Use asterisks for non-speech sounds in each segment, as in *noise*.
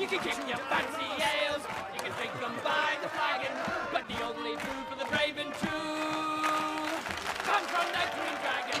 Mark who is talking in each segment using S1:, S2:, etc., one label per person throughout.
S1: You can kick your fancy ales, you can drink them by the flagon, but the only food for the brave and true comes from the Green Dragon.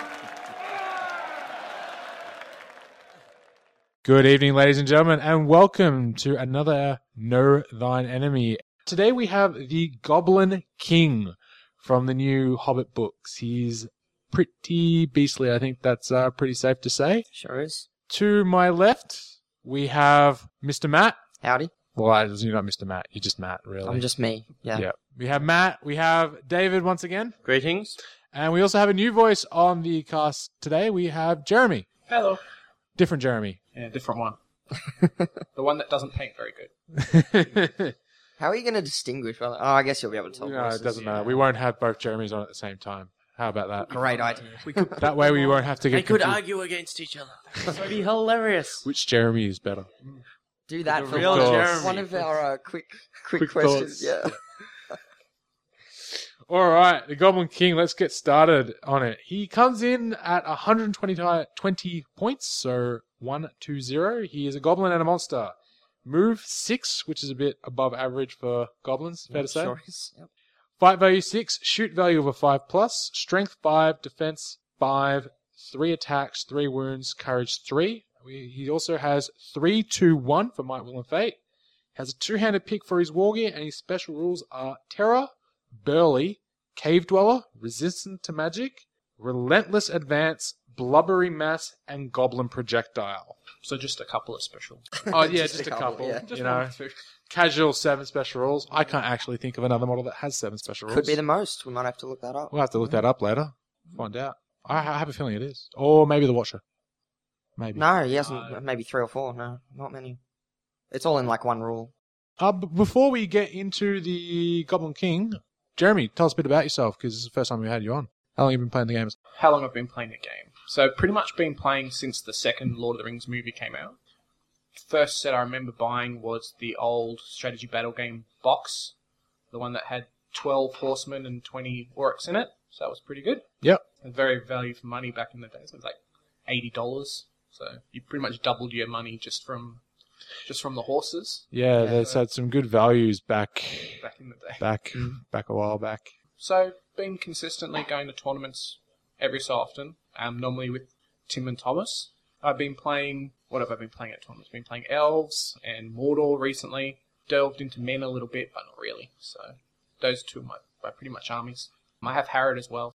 S2: Good evening, ladies and gentlemen, and welcome to another Know Thine Enemy. Today we have the Goblin King from the new Hobbit books. He's pretty beastly, I think that's uh, pretty safe to say.
S3: Sure is.
S2: To my left, we have Mr. Matt.
S3: Howdy.
S2: Well, I- you're not Mr. Matt, you're just Matt, really.
S3: I'm just me. Yeah.
S2: yeah. We have Matt, we have David once again,
S4: Greetings.
S2: and we also have a new voice on the cast today. We have Jeremy.
S5: Hello.
S2: Different Jeremy.
S5: Yeah, different one. *laughs* the one that doesn't paint very good. *laughs*
S3: How are you going to distinguish? Well, oh, I guess you'll be able to tell.
S2: it
S3: voices.
S2: It doesn't matter. We won't have both Jeremys on at the same time. How about that?
S3: Great idea.
S4: We could,
S2: That way we won't have to get.
S4: they
S2: get
S4: could
S2: confused.
S4: argue against each other. That would be hilarious.
S2: Which Jeremy is better?
S3: Do that for
S4: real
S3: one,
S2: Jeremy.
S3: one of our uh, quick, quick,
S2: Quick
S3: questions.
S2: thoughts.
S3: Yeah. *laughs*
S2: All right, the Goblin King. Let's get started on it. He comes in at 120 ti- 20 points, so one two zero. He is a goblin and a monster. Move six, which is a bit above average for goblins. Fair to say.
S3: Sure. *laughs* Yep.
S2: Fight value six, shoot value of a five plus, strength five, defense five, three attacks, three wounds, courage three. He also has three, two, one for Might, Will, and Fate. Has a two-handed pick for his war gear, and his special rules are Terror, Burly, Cave Dweller, Resistant to Magic, Relentless Advance, Blubbery Mass, and Goblin Projectile.
S5: So just a couple of special.
S2: Oh yeah, *laughs* just, a couple.
S3: yeah.
S2: you know, casual seven special rules. I can't actually think of another model that has seven special rules.
S3: Could be the most. We might have to look that up.
S2: We'll have to look that up later. Find out. I I have a feeling it is. Or maybe the Watcher. Maybe.
S3: No, he hasn't.
S5: No.
S3: Maybe three or four. No, not many. It's all in like one rule.
S2: Uh, b- before we get into the Goblin King, Jeremy, tell us a bit about yourself because this is the first time we had you on. How long have you been playing the games?
S5: How long I've been playing the game? So pretty much been playing since the second Lord of the Rings movie came out. First set I remember buying was the old strategy battle game box, the one that had 12 horsemen and 20 orcs in it. So that was pretty good.
S2: Yep.
S5: And very value for money back in the days. It was like $80. So you pretty much doubled your money just from just from the horses
S2: Yeah,
S3: Yeah.
S2: that's had some good values back,
S5: back in the day.
S2: back, *laughs* back a while back.
S5: So, been consistently going to tournaments every so often, um, normally with Tim and Thomas. I've been playing, what have I been playing at tournaments? Been playing Elves and Mordor recently. Delved into men a little bit, but not really. So, those two are my, my pretty much armies. I have Harrod as well.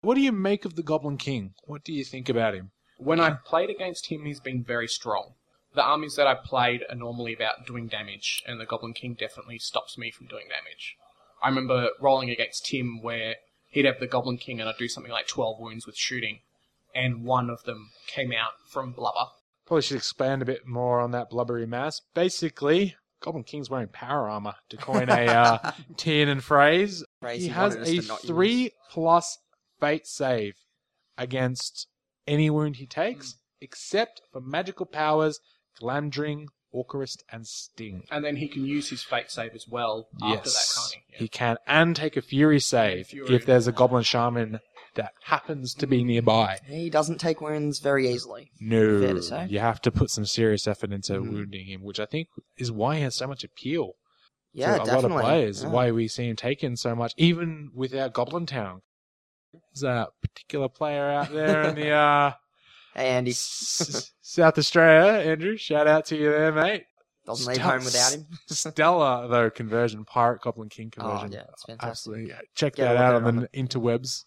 S2: What do you make of the Goblin King? What do you think about him?
S5: When I played against him, he's been very strong. The armies that I played are normally about doing damage, and the Goblin King definitely stops me from doing damage. I remember rolling against Tim where he'd have the Goblin King and I'd do something like 12 wounds with shooting, and one of them came out from blubber.
S2: Probably should expand a bit more on that blubbery mass. Basically, Goblin King's wearing power armor to coin a uh, *laughs* Tiernan phrase.
S3: Phrase
S2: he
S3: he
S2: has
S3: wanted us
S2: a
S3: to not use.
S2: three plus fate save against any wound he takes,
S3: Hmm.
S2: except for magical powers, Glamdring, Orcrist, and Sting.
S5: And then he can use his fate save as well after that,
S2: yes,
S5: can't he?
S2: he can, and take a Fury save
S5: Fury.
S2: if there's a Goblin Shaman that happens to be nearby.
S3: He doesn't take wounds very easily.
S2: No,
S3: Fair to say.
S2: you have to put some serious effort into
S3: Mhm.
S2: wounding him, which I think is why he has so much appeal
S3: Yeah,
S2: to a
S3: definitely.
S2: lot of players.
S3: Yeah.
S2: Why we see him taken so much, even without Goblin Town. There's a particular player out there in the *laughs* uh,
S3: Hey, Andy
S2: S- South Australia, Andrew. Shout out to you there, mate.
S3: doesn't leave home without him. *laughs*
S2: Stellar though conversion, Pirate Goblin King
S3: Oh,
S2: conversion.
S3: yeah, it's fantastic.
S2: Absolutely, check
S3: Yeah,
S2: that out on the interwebs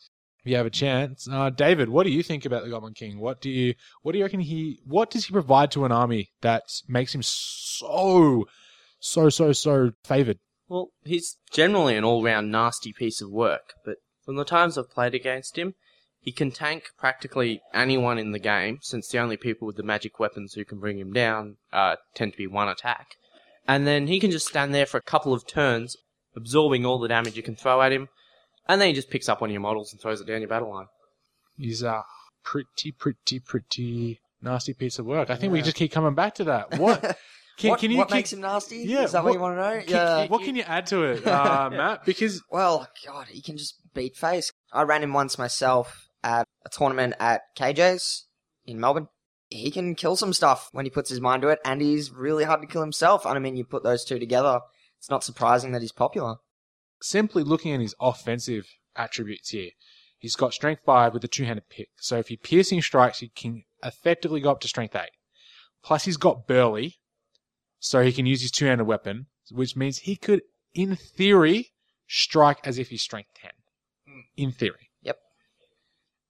S2: if you have a chance. Uh, David, what do you think about the Goblin King? What do you what do you reckon he what does he provide to an army that makes him so so so so favored?
S4: Well, he's generally an all-round nasty piece of work, but from the times I've played against him, he can tank practically anyone in the game, since the only people with the magic weapons who can bring him down uh, tend to be one attack. And then he can just stand there for a couple of turns, absorbing all the damage you can throw at him, and then he just picks up one of your models and throws it down your battle line.
S2: He's a pretty pretty pretty nasty piece of work. I think we
S3: Yeah.
S2: just keep coming back to that. What *laughs* can,
S3: what
S2: can you
S3: what
S2: can-
S3: makes him nasty?
S2: Yeah,
S3: Is that
S2: what-
S3: what, you want to know?
S2: can-
S3: yeah.
S2: what can you add to it, uh, *laughs* Matt? Because
S3: Well, God, he can just beat face. I ran him once myself at a tournament at KJ's in Melbourne. he can kill some stuff when he puts his mind to it, and he's really hard to kill himself. And I mean, you put those two together, it's not surprising that he's popular.
S2: Simply looking at his offensive attributes here, he's got strength five with a two-handed pick. So if he piercing strikes, he can effectively go up to strength eight. Plus, he's got burly, so he can use his two-handed weapon, which means he could, in theory, strike as if he's strength ten.
S5: Hmm.
S2: In theory.
S3: Yep.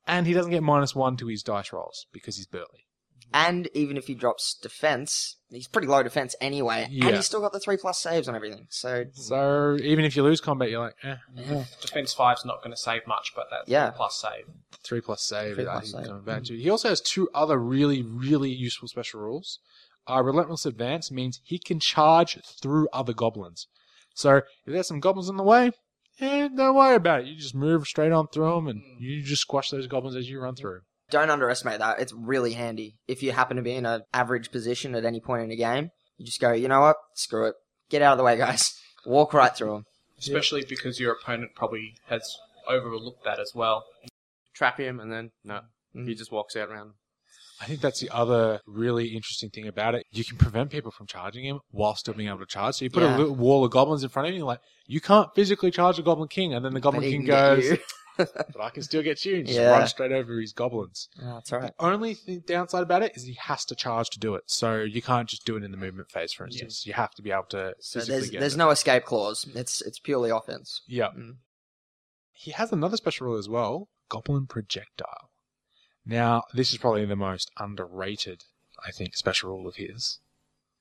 S2: And he doesn't get minus one to his dice rolls because he's burly.
S3: And even if he drops defense, he's pretty low defense anyway,
S2: Yeah.
S3: and he's still got the three plus saves on everything. So
S2: So even if you lose combat, you're like, eh,
S5: Defense five's not going to save much, but that
S3: Yeah.
S5: plus save.
S2: three plus save.
S3: Three
S2: I
S3: plus
S2: think
S3: save.
S2: coming back to. He also has two other really, really useful special rules. Uh, Relentless Advance means he can charge through other goblins. So if there's some goblins in the way, eh, don't worry about it. You just move straight on through them, and you just squash those goblins as you run through.
S3: Don't underestimate that. It's really handy if you happen to be in an average position at any point in a game. You just go, you know what? Screw it. Get out of the way, guys. *laughs* Walk right through them.
S5: Especially because your opponent probably has overlooked that as well.
S4: Trap him, and then no,
S3: Mm.
S4: he just walks out around.
S2: I think that's the other really interesting thing about it. You can prevent people from charging him while still being able to charge. So you put
S3: Yeah.
S2: a little wall of goblins in front of you, you're like, you can't physically charge a Goblin King, and then the Goblin
S3: he
S2: King
S3: can get
S2: goes,
S3: you. *laughs*
S2: but I can still get you, and just
S3: Yeah.
S2: run straight over his goblins.
S3: Oh, that's right.
S2: only thing, downside about it is he has to charge to do it. So you can't just do it in the movement phase, for instance. You have to be able to
S3: So
S2: physically
S3: there's
S2: get
S3: there's no escape clause. It's it's purely offense.
S2: Yeah.
S3: Mm.
S2: He has another special rule as well Goblin Projectile. Now, this is probably the most underrated, I think, special rule of his.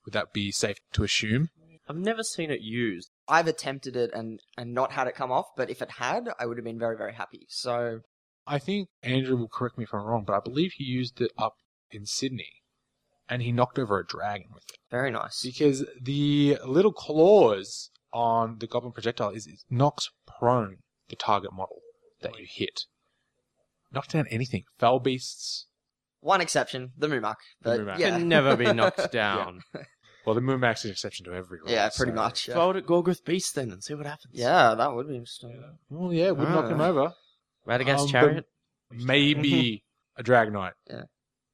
S2: Would that be safe to assume?
S4: I've never seen it used.
S3: I've attempted it and and not had it come off, but if it had, I would have been very very happy. So
S2: I think Andrew will correct me if I'm wrong, but I believe he used it up in Sydney and he knocked over a dragon with it.
S3: very nice.
S2: because the little claws on the goblin projectile is it knocks prone the target model that you hit. Knock down anything. Fell beasts.
S3: One exception, the Mumak. But
S2: Mumak.
S3: yeah,
S4: Can never be knocked *laughs* down. *laughs*
S2: Well, the Mumaks is an exception to every rule.
S3: yeah, pretty
S2: so-
S3: much. Yeah.
S4: Throw it at Gorgoth Beast then and see what happens.
S3: yeah, that would be interesting.
S2: Well, yeah, it would knock him
S3: Ah.
S2: over.
S4: Radagast
S2: Um,
S4: Chariot.
S2: Maybe *laughs* a Dragonite.
S3: Yeah.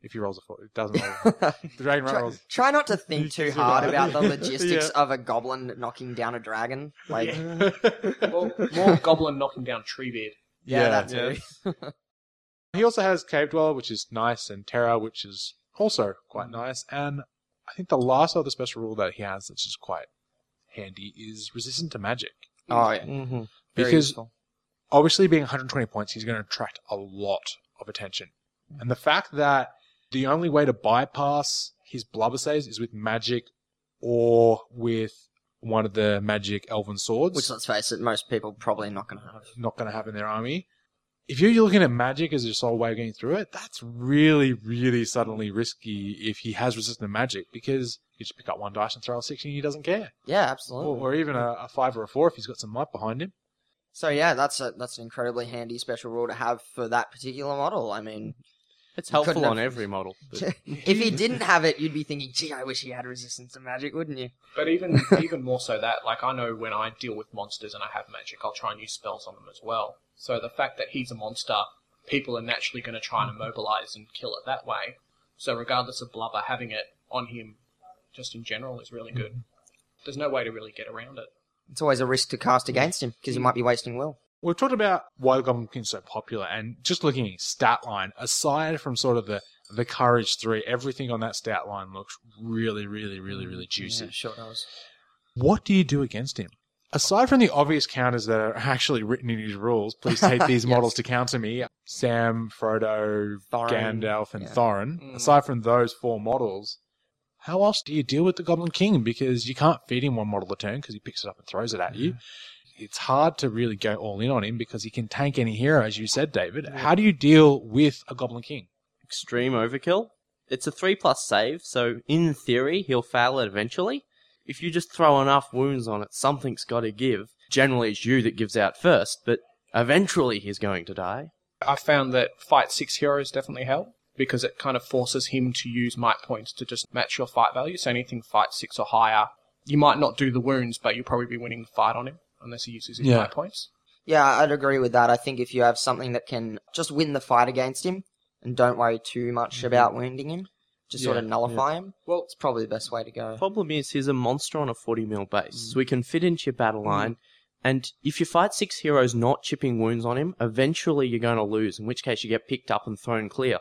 S2: If he rolls a four, it doesn't roll. *laughs* the Dragonite
S3: try,
S2: rolls.
S3: try not to *laughs* think too hard about the logistics
S2: Yeah.
S3: of a goblin knocking down a dragon. Like, yeah,
S5: Well, more goblin knocking down Treebeard.
S3: Yeah, that too.
S2: He also has Cave Dweller, which is nice, and Terror, which is also quite nice. And I think the last other special rule that he has that's just quite handy is resistant to magic.
S3: Oh yeah,
S4: Mm-hmm.
S2: Because
S3: useful.
S2: obviously being 120 points, he's going to attract a lot of attention. And the fact that the only way to bypass his blubber saves is with magic or with one of the magic elven swords,
S3: Which, let's face it, most people probably not going to have.
S2: not going to have in their army. If you're looking at magic as your sole way of getting through it, that's really, really suddenly risky if he has resistant magic because you just pick up one dice and throw a six and he doesn't care.
S3: Yeah,
S2: Or,
S3: absolutely.
S2: or even a, a five or a four if he's got some might behind him.
S3: So yeah, that's a that's an incredibly handy special rule to have for that particular model. I mean,
S4: It's
S3: You couldn't
S4: helpful on
S3: have-
S4: every model. but- *laughs* *laughs*
S3: if he didn't have it, you'd be thinking, "Gee, I wish he had resistance to magic," wouldn't you?
S5: But even *laughs* even more so that, like I know when I deal with monsters and I have magic, I'll try and use spells on them as well. So the fact that he's a monster, people are naturally going to try and immobilize and kill it that way. So regardless of blubber, having it on him, just in general, is really good. Mm-hmm. There's no way to really get around it.
S3: It's always a risk to cast against him because you mm. might be wasting will.
S2: We've talked about why the Goblin King's so popular, and just looking at his stat line, aside from sort of the the courage three, everything on that stat line looks really, really, really, really juicy.
S3: Yeah, sure does.
S2: What do you do against him? Aside from the obvious counters that are *laughs* actually written in his rules, please take *laughs* these
S3: Yes.
S2: models to counter me. Sam, Frodo,
S3: Thorin,
S2: Gandalf, and
S3: yeah.
S2: Thorin.
S5: Mm.
S2: Aside from those four models, how else do you deal with the Goblin King? Because you can't feed him one model a turn because he picks it up and throws it at you. It's hard to really go all in on him because he can tank any hero, as you said, David. How do you deal with a Goblin King?
S4: extreme overkill. It's a 3 plus save, so in theory, he'll fail it eventually. If you just throw enough wounds on it, something's got to give. Generally, it's you that gives out first, but eventually he's going to die.
S5: I found that fight six heroes definitely help because it kind of forces him to use might points to just match your fight value. So anything fight six or higher, you might not do the wounds, but you'll probably be winning the fight on him unless he uses his
S2: Yeah.
S5: might points.
S3: Yeah, I'd agree with that. I think if you have something that can just win the fight against him and don't worry too much mm-hmm. about wounding him, just sort of nullify him.
S5: Well,
S3: It's probably the best way to go.
S4: Problem is, he's a monster on a 40 mil base, mm. so he can fit into your battle mm. line. And if you fight six heroes not chipping wounds on him, eventually you're going to lose. In which case, you get picked up and thrown clear.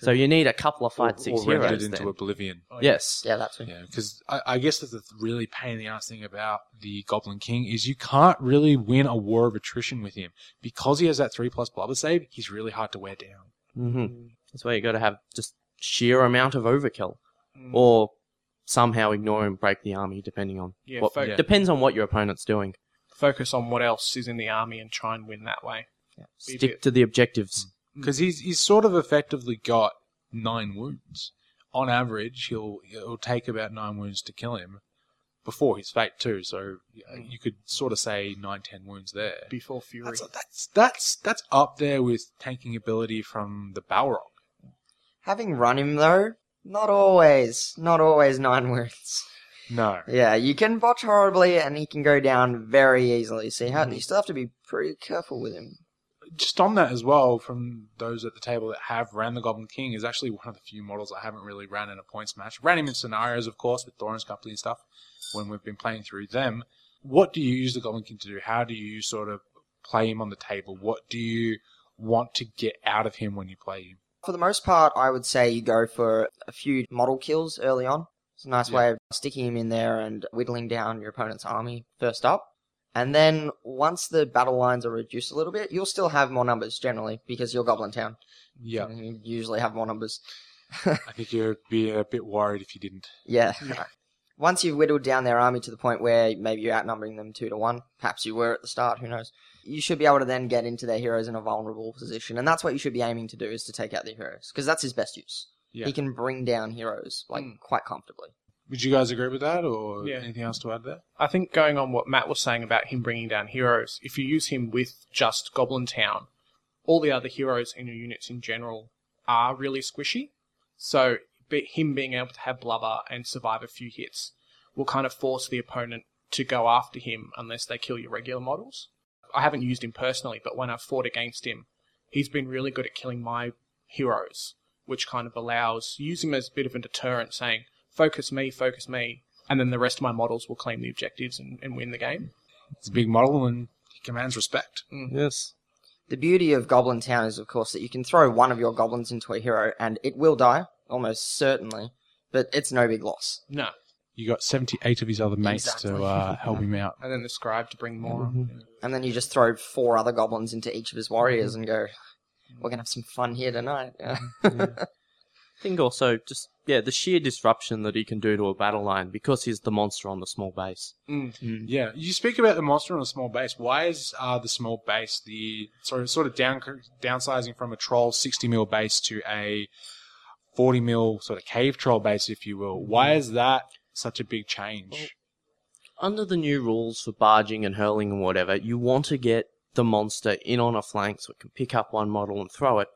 S4: So you need a couple of fight
S2: or,
S4: six
S2: or rendered
S4: heroes.
S2: into
S4: then.
S2: oblivion.
S4: Yes.
S3: Yeah, that's it.
S2: Yeah, because I, I guess that's the really pain in the ass thing about the Goblin King is you can't really win a war of attrition with him because he has that three plus blubber save. He's really hard to wear down.
S4: hmm That's why you got to have just sheer amount of overkill,
S5: Mm.
S4: or somehow ignore and break the army, depending on
S5: Yeah,
S4: what.
S5: fo-
S4: Depends on what your opponent's doing.
S5: focus on what else is in the army and try and win that way. Be a
S4: Stick to the objectives.
S2: Because he's he's sort of effectively got nine wounds on average. He'll he'll take about nine wounds to kill him before his fate too. So uh, you could sort of say nine ten wounds there.
S5: before Fury.
S2: That's that's that's that's up there with tanking ability from the Balrog.
S3: Having run him though, not always, not always nine *laughs* wounds.
S2: No,
S3: Yeah, you can botch horribly, and he can go down very easily. So you, have, you still have to be pretty careful with him.
S2: Just on that as well, from those at the table that have ran the Goblin King, is actually one of the few models I haven't really ran in a points match. Ran him in scenarios, of course, with Thorin's Company and stuff when we've been playing through them. What do you use the Goblin King to do? How do you sort of play him on the table? What do you want to get out of him when you play him?
S3: For the most part, I would say you go for a few model kills early on. It's a nice
S2: Yeah.
S3: way of sticking him in there and whittling down your opponent's army first up. And then once the battle lines are reduced a little bit, you'll still have more numbers generally because you're Goblin Town.
S2: Yeah,
S3: You usually have more numbers. *laughs*
S2: I think you'd be a bit worried if you didn't. *laughs*
S3: Yeah. Once you've whittled down their army to the point where maybe you're outnumbering them two to one, perhaps you were at the start, who knows, you should be able to then get into their heroes in a vulnerable position. And that's what you should be aiming to do, is to take out their heroes. Because that's his best use.
S2: Yeah.
S3: He can bring down heroes, like,
S5: Mm.
S3: quite comfortably.
S2: Would you guys agree with that, or
S5: Yeah.
S2: anything else to add there?
S5: I think going on what Matt was saying about him bringing down heroes, if you use him with just Goblin Town, all the other heroes in your units in general are really squishy. So be, him being able to have blubber and survive a few hits will kind of force the opponent to go after him unless they kill your regular models. I haven't used him personally, but when I've fought against him, he's been really good at killing my heroes, which kind of allows use him as a bit of a deterrent, saying focus me, focus me, and then the rest of my models will claim the objectives and, and win the game.
S2: It's a big model and he commands respect. Mm.
S4: Yes.
S3: The beauty of Goblin Town is, of course, that you can throw one of your goblins into a hero and it will die, almost certainly, but it's no big loss.
S5: No,
S2: You got 78 of his other mates
S3: Exactly.
S2: to uh, help him out.
S5: and then the scribe to bring more. Mm-hmm.
S3: And then you just throw four other goblins into each of his warriors mm-hmm. and go, we're going to have some fun here tonight. Mm-hmm. *laughs* Yeah.
S4: I think also just yeah the sheer disruption that he can do to a battle line because he's the monster on the small base.
S2: Yeah, you speak about the monster on a small base. Why is uh, the small base the sort of sort of down downsizing from a troll sixty mil base to a forty mil sort of cave troll base, if you will? Why is that such a big change?
S4: Under the new rules for barging and hurling and whatever, you want to get the monster in on a flank so it can pick up one model and throw it.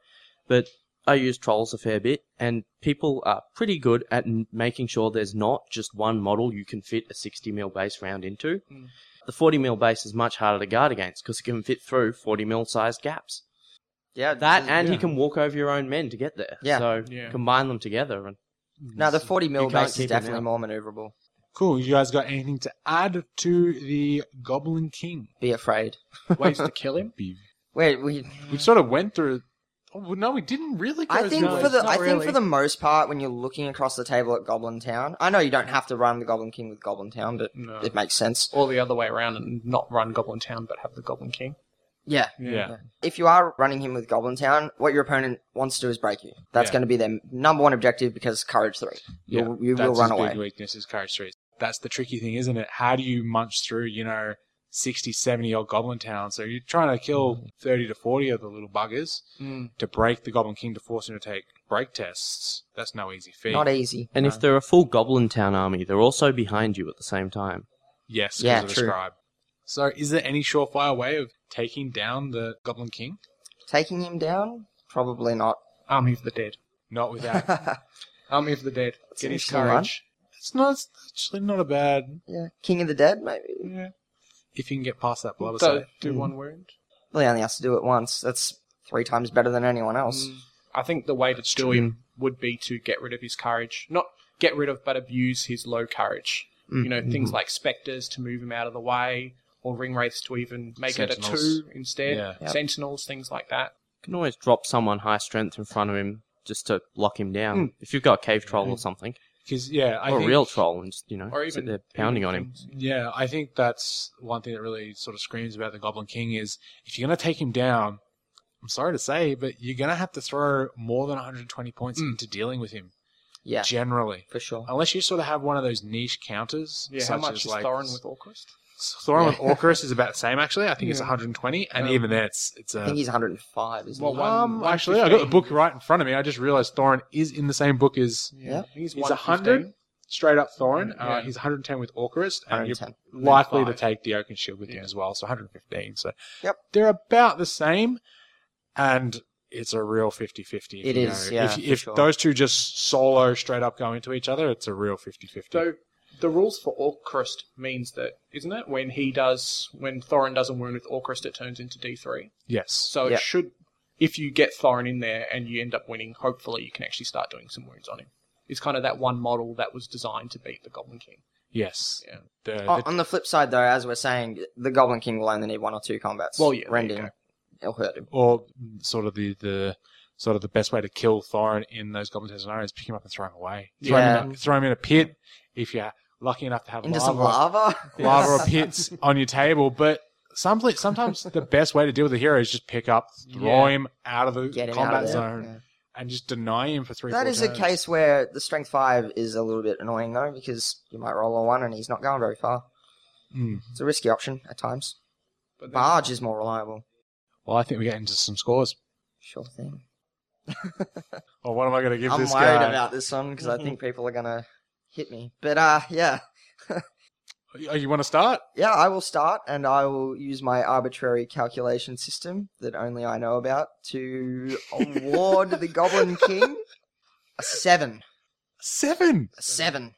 S4: But I use trolls a fair bit, and people are pretty good at n- making sure there's not just one model you can fit a 60 mil base round into. Hmm. The 40 mil base is much harder to guard against because it can fit through 40 mil sized gaps.
S3: yeah,
S4: That
S3: this is-
S4: and he can walk over your own men to get there.
S3: Yeah.
S4: So
S5: Yeah.
S4: combine them together and
S3: No, the 40 mil base is definitely more maneuverable.
S2: Cool. You guys got anything to add to the Goblin King?
S3: Be afraid.
S5: Ways to *laughs* kill him.
S2: Be-
S3: Wait, we.
S2: We sort of went through. Oh, well, no, we didn't really. Go
S3: I think
S2: through-
S3: for the
S5: not
S3: I think for the most part, when you're looking across the table at Goblin Town, I know you don't have to run the Goblin King with Goblin Town, but
S5: No.
S3: it makes sense.
S5: Or the other way around and not run Goblin Town but have the Goblin King.
S3: Yeah.
S2: yeah.
S3: If you are running him with Goblin Town, what your opponent wants to do is break you. That's
S2: Yeah.
S3: going to be their number one objective because courage three.
S2: Yeah,
S3: You'll, you
S2: that's
S3: will run
S2: his
S3: away.
S2: big weakness is courage three. That's the tricky thing, isn't it? How do you munch through, you know, 60, 70 old Goblin towns. So you're trying to kill 30 to 40 of the little buggers
S5: Mm.
S2: to break the Goblin King to force him to take break tests. That's no easy feat.
S3: Not easy.
S4: and if they're a full Goblin Town army, they're also behind you at the same time.
S2: yes, because
S3: Yeah,
S2: of the
S3: true.
S2: scribe. So is there any surefire way of taking down the Goblin King?
S3: Taking him down? Probably not.
S5: Army of the Dead.
S2: Not without.
S5: Army of the Dead.
S3: That's
S5: Get his
S3: interesting one.
S5: courage.
S2: it's not it's actually not a bad.
S3: yeah. King of the Dead, maybe?
S2: Yeah. If you can get past that blubber
S5: Do,
S2: save.
S5: do one wound.
S3: Well, he only has to do it once. That's three times better than anyone else.
S5: Mm. I think the way to do him would be to get rid of his courage. Not get rid of, but abuse his low courage.
S2: Mm.
S5: You know,
S2: Mm-hmm.
S5: things like specters to move him out of the way, or ring wraiths to even make it a
S2: Sentinels.
S5: two instead.
S2: Yeah.
S3: Yep.
S5: Sentinels, things like that.
S4: You can always drop someone high strength in front of him just to lock him down.
S5: Mm.
S4: If you've got a cave troll or something,
S2: Because yeah, I
S4: or
S2: think,
S4: a real troll, and just you know,
S5: Or
S4: sit
S5: even
S4: there pounding
S5: even
S4: on him.
S2: Yeah, I think that's one thing that really sort of screams about the Goblin King is if you're going to take him down, I'm sorry to say, but you're going to have to throw more than 120 points
S5: Mm.
S2: into dealing with him.
S3: Yeah,
S2: Generally,
S3: for sure.
S2: unless you sort of have one of those niche counters.
S5: Yeah, how much
S2: as
S5: is
S2: like
S5: Thorin with Orcrist?
S2: Thorin
S3: Yeah.
S2: with *laughs* Orcrist is about the same actually. I think it's 120, and
S5: Um,
S2: even then it's it's
S3: I
S2: a.
S3: think he's 105, isn't
S5: Well,
S3: he?
S5: one-
S2: um, actually, I got the book right in front of me. I just realized Thorin is in the same book as
S3: Yeah.
S5: He's,
S2: he's 100 straight up Thorin. Uh,
S5: Yeah.
S2: he's 110 with Orcrist, and you're
S3: 110.
S2: likely to
S5: five.
S2: take the Oaken Shield with him
S5: Yeah.
S2: as well, so 115. So
S3: Yep.
S2: they're about the same, and it's a real 50-50. if
S3: It
S2: you
S3: is,
S2: go.
S3: yeah,
S2: If,
S3: for
S2: if
S3: sure.
S2: those two just solo straight up go into each other, it's a real 50-50.
S5: So the rules for Orcrist means that, isn't it? When he does, when Thorin does a wound with Orcrist, it turns into D3.
S2: yes.
S5: So
S3: Yeah.
S5: it should, if you get Thorin in there and you end up winning, hopefully you can actually start doing some wounds on him. It's kind of that one model that was designed to beat the Goblin King.
S2: Yes.
S5: Yeah.
S2: The, the-
S3: on the flip side, though, as we're saying, the Goblin King will only need one or two combats.
S5: Well, yeah, there you
S3: rending,
S5: go.
S3: it'll hurt him.
S2: or sort of the, the sort of the best way to kill Thorin in those Goblin Test scenarios is pick him up and throw him away. Throw,
S3: Yeah.
S2: him, in a, throw him in a pit if you're lucky enough to have
S3: Into
S2: lava,
S3: some lava.
S2: lava *laughs* or pits on your table. But some, sometimes the best way to deal with a hero is just pick up, throw
S5: Yeah.
S2: him out of the
S3: Get
S2: combat
S3: of
S2: zone,
S3: Yeah.
S2: and just deny him for three.
S3: That is a case where the strength five is a little bit annoying though, because you might roll a one and he's not going very far.
S2: Mm.
S3: It's a risky option at times.
S5: But
S3: Barge is more reliable.
S2: Well, I think we get into some scores.
S3: Sure thing.
S2: Or what am I going to give *laughs* this? guy?
S3: I'm worried about this one because I think *laughs* people are gonna hit me. But uh, yeah,
S2: Oh, you want to start?
S3: yeah, I will start and I will use my arbitrary calculation system that only I know about to award the Goblin *laughs* King a seven.
S2: Seven.
S3: A seven.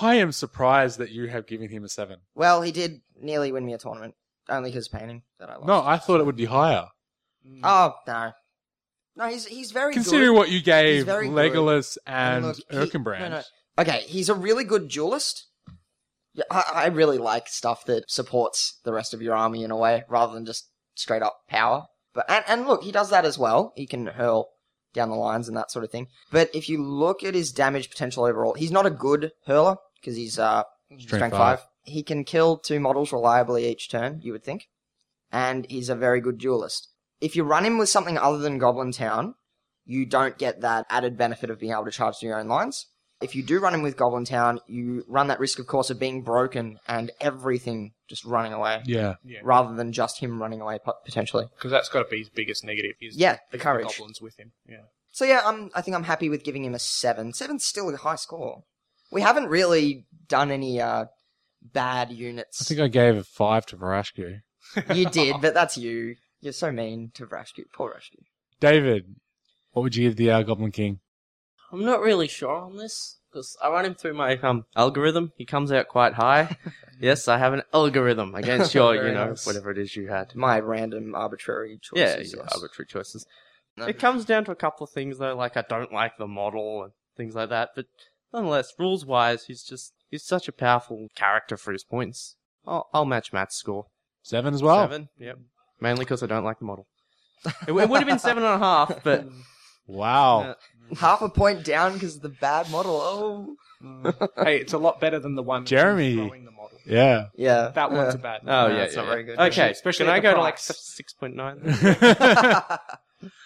S2: I am surprised that you have given him a seven.
S3: Well, he did nearly win me a tournament, only his painting that I lost.
S2: No, I thought it would be higher.
S5: Mm.
S3: Oh no, no, he's he's very
S2: Considering
S3: good.
S2: what you gave
S3: very good.
S2: Legolas and,
S3: look, he-
S2: Erkenbrand.
S3: no, no. Okay, he's a really good duelist. I, I really like stuff that supports the rest of your army in a way, rather than just straight up power. But and, and look, he does that as well. He can hurl down the lines and that sort of thing. But if you look at his damage potential overall, he's not a good hurler because he's uh, strength,
S2: five.
S3: five. He can kill two models reliably each turn, you would think. And he's a very good duelist. If you run him with something other than Goblin Town, you don't get that added benefit of being able to charge to your own lines. If you do run him with Goblin Town, you run that risk, of course, of being broken and everything just running away,
S2: Yeah.
S5: Yeah.
S3: rather than just him running away potentially.
S5: Because that's got to be his biggest negative. Is
S3: Yeah, the
S5: the
S3: courage.
S5: goblins with him. Yeah.
S3: So yeah, I'm, I think I'm happy with giving him a seven. Seven's still a high score. We haven't really done any uh, bad units.
S2: I think I gave a five to Varashku.
S3: You *laughs* did, but that's you. You're so mean to Vrashku. Poor Vrashku.
S2: David, what would you give the uh, Goblin King?
S4: I'm not really sure on this because I run him through my um algorithm. He comes out quite high. *laughs* yes, I have an algorithm against your, you know,
S3: nice.
S4: whatever it is you had.
S3: My random arbitrary choices.
S4: yeah,
S3: yes.
S4: arbitrary choices.
S3: No.
S4: It comes down to a couple of things though, like I don't like the model and things like that. But nonetheless, rules wise, he's just he's such a powerful character for his points. I'll, I'll match Matt's score.
S2: Seven as well.
S4: Seven. Yep. Mainly because I don't like the model. It, it would have been seven and a half, but *laughs*
S2: Wow.
S4: Uh,
S3: Half a point down because of the bad model. Oh, *laughs*
S5: hey, it's a lot better than the one
S2: Jeremy.
S5: throwing the model.
S2: yeah.
S3: yeah.
S5: That one's
S3: Uh,
S5: a bad. *laughs*
S4: oh
S5: model.
S4: yeah,
S3: it's
S4: yeah,
S3: not
S4: yeah.
S3: very good.
S4: Okay,
S5: Especially
S4: can I
S5: the
S4: go to like six point nine? *laughs*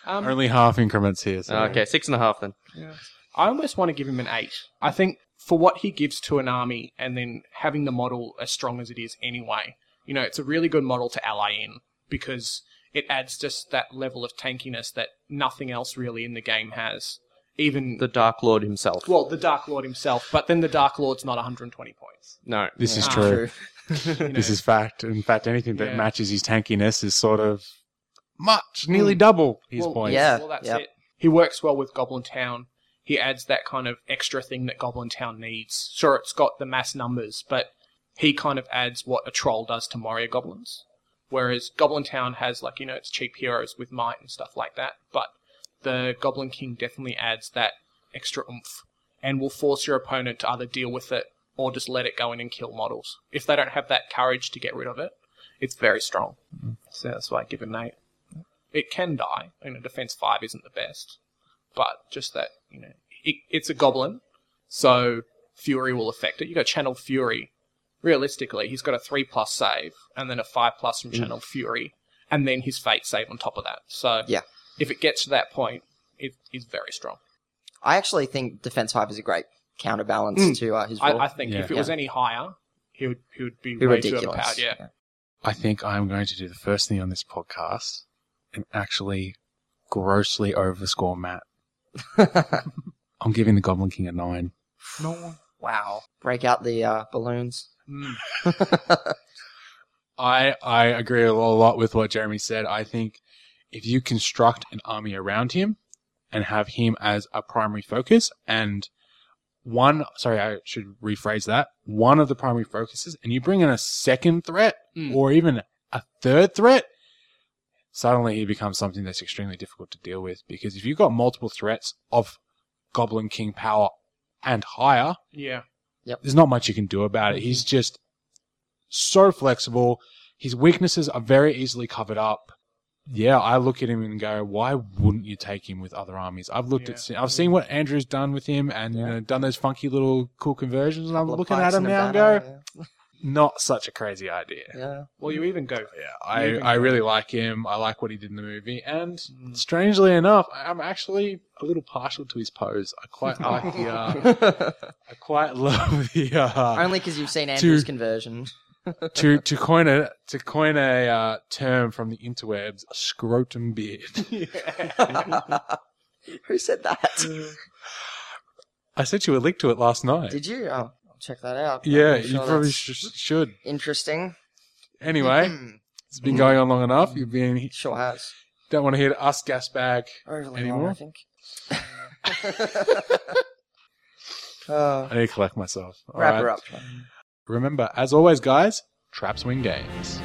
S5: Um,
S2: Only half increments here. So.
S4: okay, six and a half then.
S5: I almost want to give him an eight. I think for what he gives to an army, and then having the model as strong as it is anyway, you know, it's a really good model to ally in because it adds just that level of tankiness that nothing else really in the game has. Even
S4: The Dark Lord himself.
S5: well, the Dark Lord himself, but then the Dark Lord's not 120 points.
S4: no,
S2: This is true. *laughs* This is fact. In fact, anything that
S5: Yeah.
S2: matches his tankiness is sort of much, nearly double his
S5: well,
S2: points.
S3: Yeah.
S5: Well, that's
S3: yep.
S5: it. He works well with Goblin Town. He adds that kind of extra thing that Goblin Town needs. Sure, it's got the mass numbers, but he kind of adds what a troll does to Moria Goblins. Whereas Goblin Town has, like, you know, its cheap heroes with might and stuff like that. But the Goblin King definitely adds that extra oomph and will force your opponent to either deal with it or just let it go in and kill models. If they don't have that courage to get rid of it, it's very strong. Mm-hmm. So that's why I give it an 8. It can die. You know, defense 5 isn't the best. But just that, you know, it, it's a goblin, so Fury will affect it. You got Channel Fury. Realistically, he's got a 3 plus save, and then a 5 plus from mm. Channel Fury, and then his Fate save on top of that. So
S3: Yeah.
S5: If it gets to that point, it is very strong.
S3: I actually think defense five is a great counterbalance
S5: Mm.
S3: to uh, his
S5: I,
S3: role.
S5: I think
S2: Yeah.
S5: if it was any higher, he would he would be
S3: Be
S5: way too
S3: ridiculous.
S5: overpowered. Yeah.
S2: I think I'm going to do the first thing on this podcast and actually grossly overscore Matt. *laughs* I'm giving the Goblin King a nine.
S5: No.
S3: wow. Break out the uh, balloons.
S5: Mm. *laughs*
S2: I I agree a lot with what Jeremy said. I think if you construct an army around him and have him as a primary focus and one sorry, I should rephrase that. One of the primary focuses and you bring in a second threat
S5: Mm.
S2: or even a third threat, suddenly he becomes something that's extremely difficult to deal with because if you've got multiple threats of Goblin King power and higher,
S5: Yeah.
S2: there's not much you can do about it. He's just so flexible. His weaknesses are very easily covered up. Yeah, I look at him and go, why wouldn't you take him with other armies? I've looked at, I've seen what Andrew's done with him and you know, done those funky little cool conversions, and I'm looking at him now and
S3: banner,
S2: go, not such a crazy idea.
S3: Yeah. yeah.
S5: Well, you even go.
S2: Yeah, I, I
S5: on.
S2: really like him. I like what he did in the movie, and
S5: Mm.
S2: strangely enough, I'm actually a little partial to his pose. I quite *laughs* like the, uh, *laughs* I quite *laughs* love the, uh,
S3: Only because you've seen Andrew's
S2: to-
S3: conversion.
S2: To to coin a to coin a uh, term from the interwebs, a scrotum beard. *laughs* *laughs*
S3: Who said that?
S2: I sent you a link to it last night.
S3: Did you? Oh, I'll check that out.
S2: yeah,
S3: I'm
S2: you
S3: sure
S2: probably
S3: that's
S2: sh- should.
S3: Interesting.
S2: Anyway, *clears throat* it's been going on long enough. You've been *clears throat*
S3: sure has.
S2: don't want to hear us gas bag.
S3: Overly
S2: Anymore?
S3: long, I think. uh, *laughs*
S2: I need to collect myself. All
S3: wrap
S2: right.
S3: her up.
S2: Remember, as always, guys, traps win games.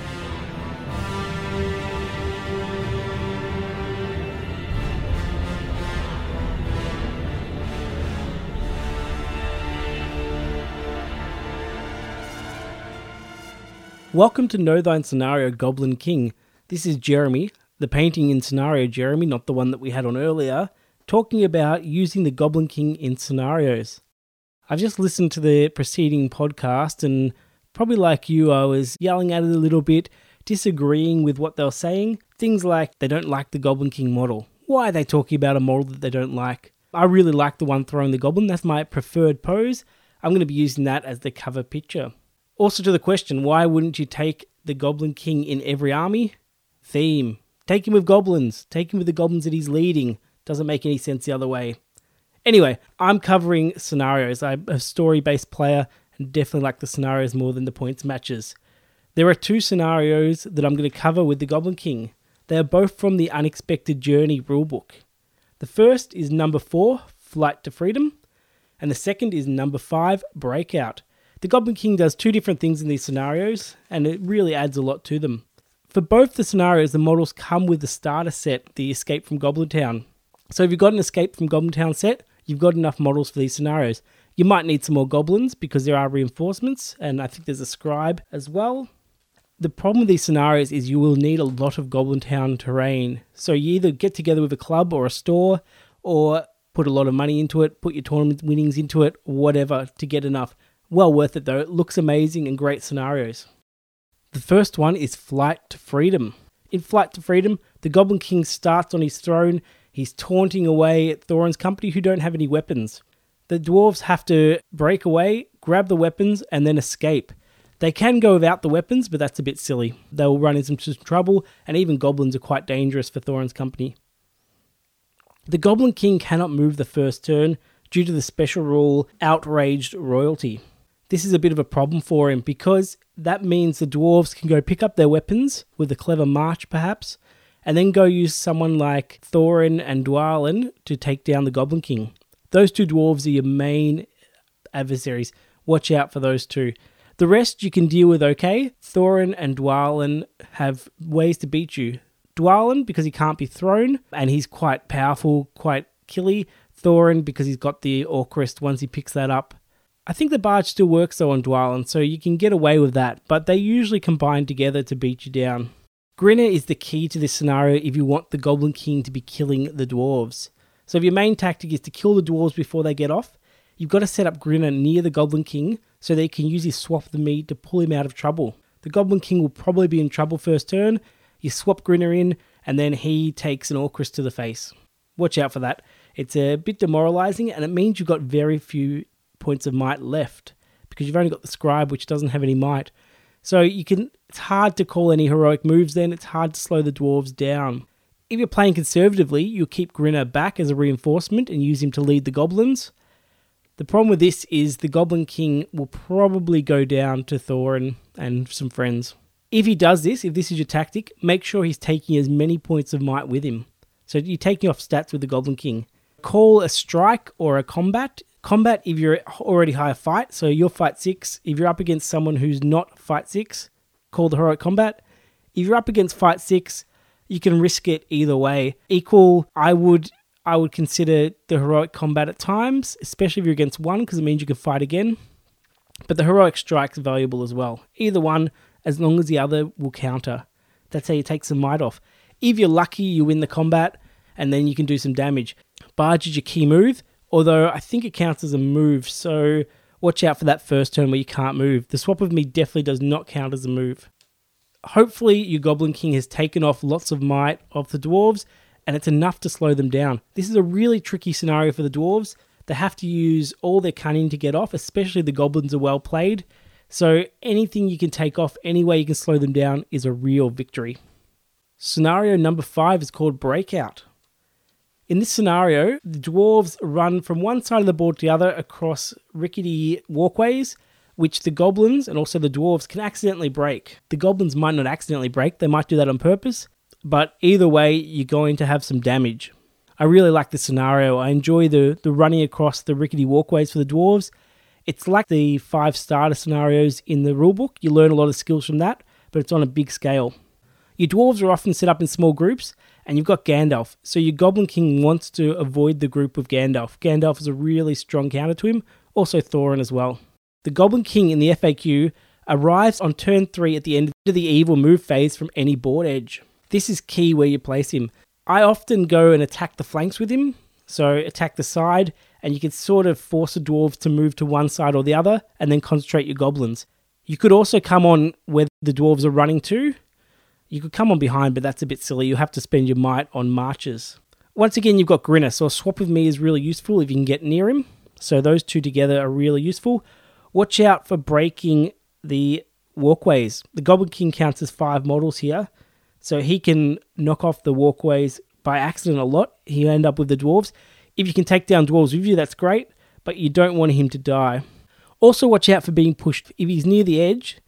S6: Welcome to Know Thine Scenario Goblin King. This is Jeremy, the painting in scenario Jeremy, not the one that we had on earlier, talking about using the Goblin King in scenarios. I've just listened to the preceding podcast and probably like you, I was yelling at it a little bit, disagreeing with what they were saying. Things like they don't like the Goblin King model. Why are they talking about a model that they don't like? I really like the one throwing the goblin. That's my preferred pose. I'm going to be using that as the cover picture. Also, to the question, why wouldn't you take the Goblin King in every army? Theme. Take him with goblins. Take him with the goblins that he's leading. Doesn't make any sense the other way. Anyway, I'm covering scenarios. I'm a story based player and definitely like the scenarios more than the points matches. There are two scenarios that I'm going to cover with the Goblin King. They are both from the Unexpected Journey rulebook. The first is number four, Flight to Freedom, and the second is number five, Breakout. The Goblin King does two different things in these scenarios, and it really adds a lot to them. For both the scenarios, the models come with the starter set, the Escape from Goblin Town. So if you've got an Escape from Goblin Town set, you've got enough models for these scenarios. You might need some more goblins because there are reinforcements, and I think there's a scribe as well. The problem with these scenarios is you will need a lot of Goblin Town terrain. So you either get together with a club or a store, or put a lot of money into it, put your tournament winnings into it, whatever, to get enough. Well worth it though. It looks amazing and great scenarios. The first one is Flight to Freedom. In Flight to Freedom, the Goblin King starts on his throne. He's taunting away at Thorin's company who don't have any weapons. The dwarves have to break away, grab the weapons, and then escape. They can go without the weapons, but that's a bit silly. They will run into some trouble, and even goblins are quite dangerous for Thorin's company. The Goblin King cannot move the first turn due to the special rule Outraged Royalty. This is a bit of a problem for him because that means the dwarves can go pick up their weapons with a clever march, perhaps, and then go use someone like Thorin and Dwalin to take down the Goblin King. Those two dwarves are your main adversaries. Watch out for those two. The rest you can deal with okay. Thorin and Dwalin have ways to beat you. Dwalin because he can't be thrown and he's quite powerful, quite killy. Thorin because he's got the Orcrist once he picks that up. I think the barge still works though on Dwalin, so you can get away with that, but they usually combine together to beat you down. Grinnah is the key to this scenario if you want the Goblin King to be killing the dwarves. So if your main tactic is to kill the dwarves before they get off, you've got to set up Grinnah near the Goblin King so they can use his swap the meat to pull him out of trouble. The Goblin King will probably be in trouble first turn. You swap Grinner in, and then he takes an Orcrist to the face. Watch out for that. It's a bit demoralizing, and it means you've got very few points of might left because you've only got the scribe, which doesn't have any might. So you can. It's hard to call any heroic moves. Then it's hard to slow the dwarves down. If you're playing conservatively, you'll keep Grinnah back as a reinforcement and use him to lead the goblins. The problem with this is the Goblin King will probably go down to Thorin and some friends. If he does this, if this is your tactic, make sure he's taking as many points of might with him. So you're taking off stats with the Goblin King. Call a strike or a combat. Combat if you're already high fight, so you're fight six. If you're up against someone who's not fight six, call the heroic combat. If you're up against fight six, you can risk it either way. Equal, I would I would consider the heroic combat at times, especially if you're against one, because it means you can fight again. But the heroic strike's valuable as well. Either one, as long as the other will counter. That's how you take some might off. If you're lucky, you win the combat, and then you can do some damage. Barge is your key move, although I think it counts as a move, so watch out for that first turn where you can't move. The swap of me definitely does not count as a move. Hopefully, your Goblin King has taken off lots of might of the dwarves and it's enough to slow them down. This is a really tricky scenario for the dwarves. They have to use all their cunning to get off, especially the goblins are well played. So anything you can take off, any way you can slow them down, is a real victory. Scenario number five is called Breakout. In this scenario, the dwarves run from one side of the board to the other across rickety walkways, which the goblins and also the dwarves can accidentally break. The goblins might not accidentally break, they might do that on purpose, but either way, you're going to have some damage. I really like this scenario. I enjoy the, the running across the rickety walkways for the dwarves. It's like the five starter scenarios in the rulebook. You learn a lot of skills from that, but it's on a big scale. Your dwarves are often set up in small groups, and you've got Gandalf. So your Goblin King wants to avoid the group of Gandalf. Gandalf is a really strong counter to him, also Thorin as well. The Goblin King in the FAQ arrives on turn 3 at the end of the evil move phase from any board edge. This is key where you place him. I often go and attack the flanks with him, so attack the side, and you can sort of force the dwarves to move to one side or the other, and then concentrate your goblins. You could also come on where the dwarves are running to. You could come on behind, but that's a bit silly. You have to spend your might on marches. Once again, you've got Grinnah, so a swap with me is really useful if you can get near him. So those two together are really useful. Watch out for breaking the walkways. The Goblin King counts as five models here, so he can knock off the walkways by accident a lot. He'll end up with the dwarves. If you can take down dwarves with you, that's great, but you don't want him to die. Also, watch out for being pushed. If he's near the edge,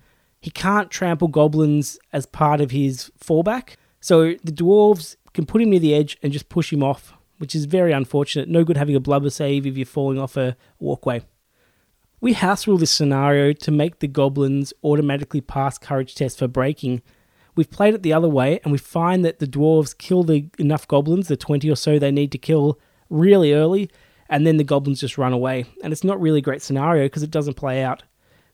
S6: he can't trample goblins as part of his fallback. So the dwarves can put him near the edge and just push him off, which is very unfortunate. No good having a blubber save if you're falling off a walkway. We house rule this scenario to make the goblins automatically pass courage tests for breaking, We've played it the other way, and we find that the dwarves kill the enough goblins, the 20 or so they need to kill, really early, and then the goblins just run away. And it's not really a great scenario because it doesn't play out.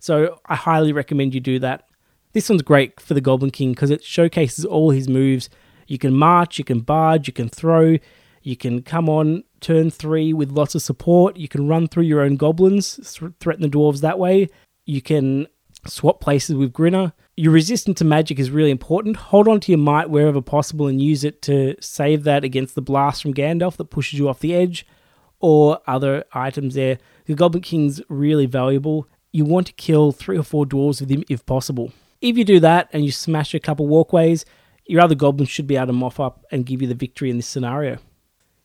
S6: So I highly recommend you do that. This one's great for the Goblin King because it showcases all his moves. You can march, you can barge, you can throw, you can come on turn three with lots of support. You can run through your own goblins, th- threaten the dwarves that way. You can swap places with Grinnah. Your resistance to magic is really important. Hold on to your might wherever possible and use it to save that against the blast from Gandalf that pushes you off the edge or other items there. The Goblin King's really valuable. You want to kill three or four dwarves with him if possible. If you do that and you smash a couple walkways, your other goblins should be able to mop up and give you the victory in this scenario.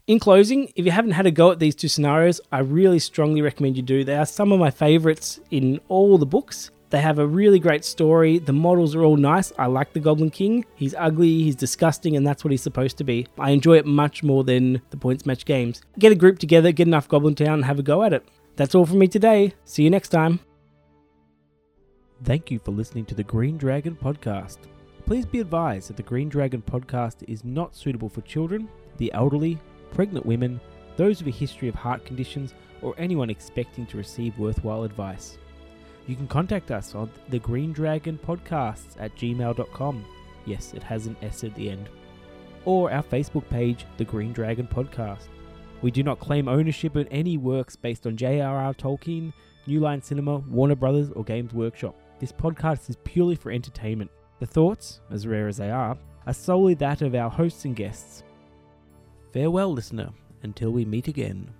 S6: In closing, if you haven't had a go at these two scenarios, I really strongly recommend you do. They are some of my favorites in all the books. They have a really great story. The models are all nice. I like the Goblin King. He's ugly, he's disgusting, and that's what he's supposed to be. I enjoy it much more than the points match games. Get a group together, get enough Goblin Town, and have a go at it. That's all from me today. See you next time.
S7: Thank you for listening to the Green Dragon podcast. Please be advised that the Green Dragon podcast is not suitable for children, the elderly, pregnant women, those with a history of heart conditions, or anyone expecting to receive worthwhile advice. You can contact us on the Green Dragon Podcasts at gmail.com. Yes, it has an S at the end. Or our Facebook page, The Green Dragon Podcast. We do not claim ownership of any works based on J.R.R. Tolkien, New Line Cinema, Warner Brothers, or Games Workshop. This podcast is purely for entertainment. The thoughts, as rare as they are, are solely that of our hosts and guests. Farewell, listener, until we meet again.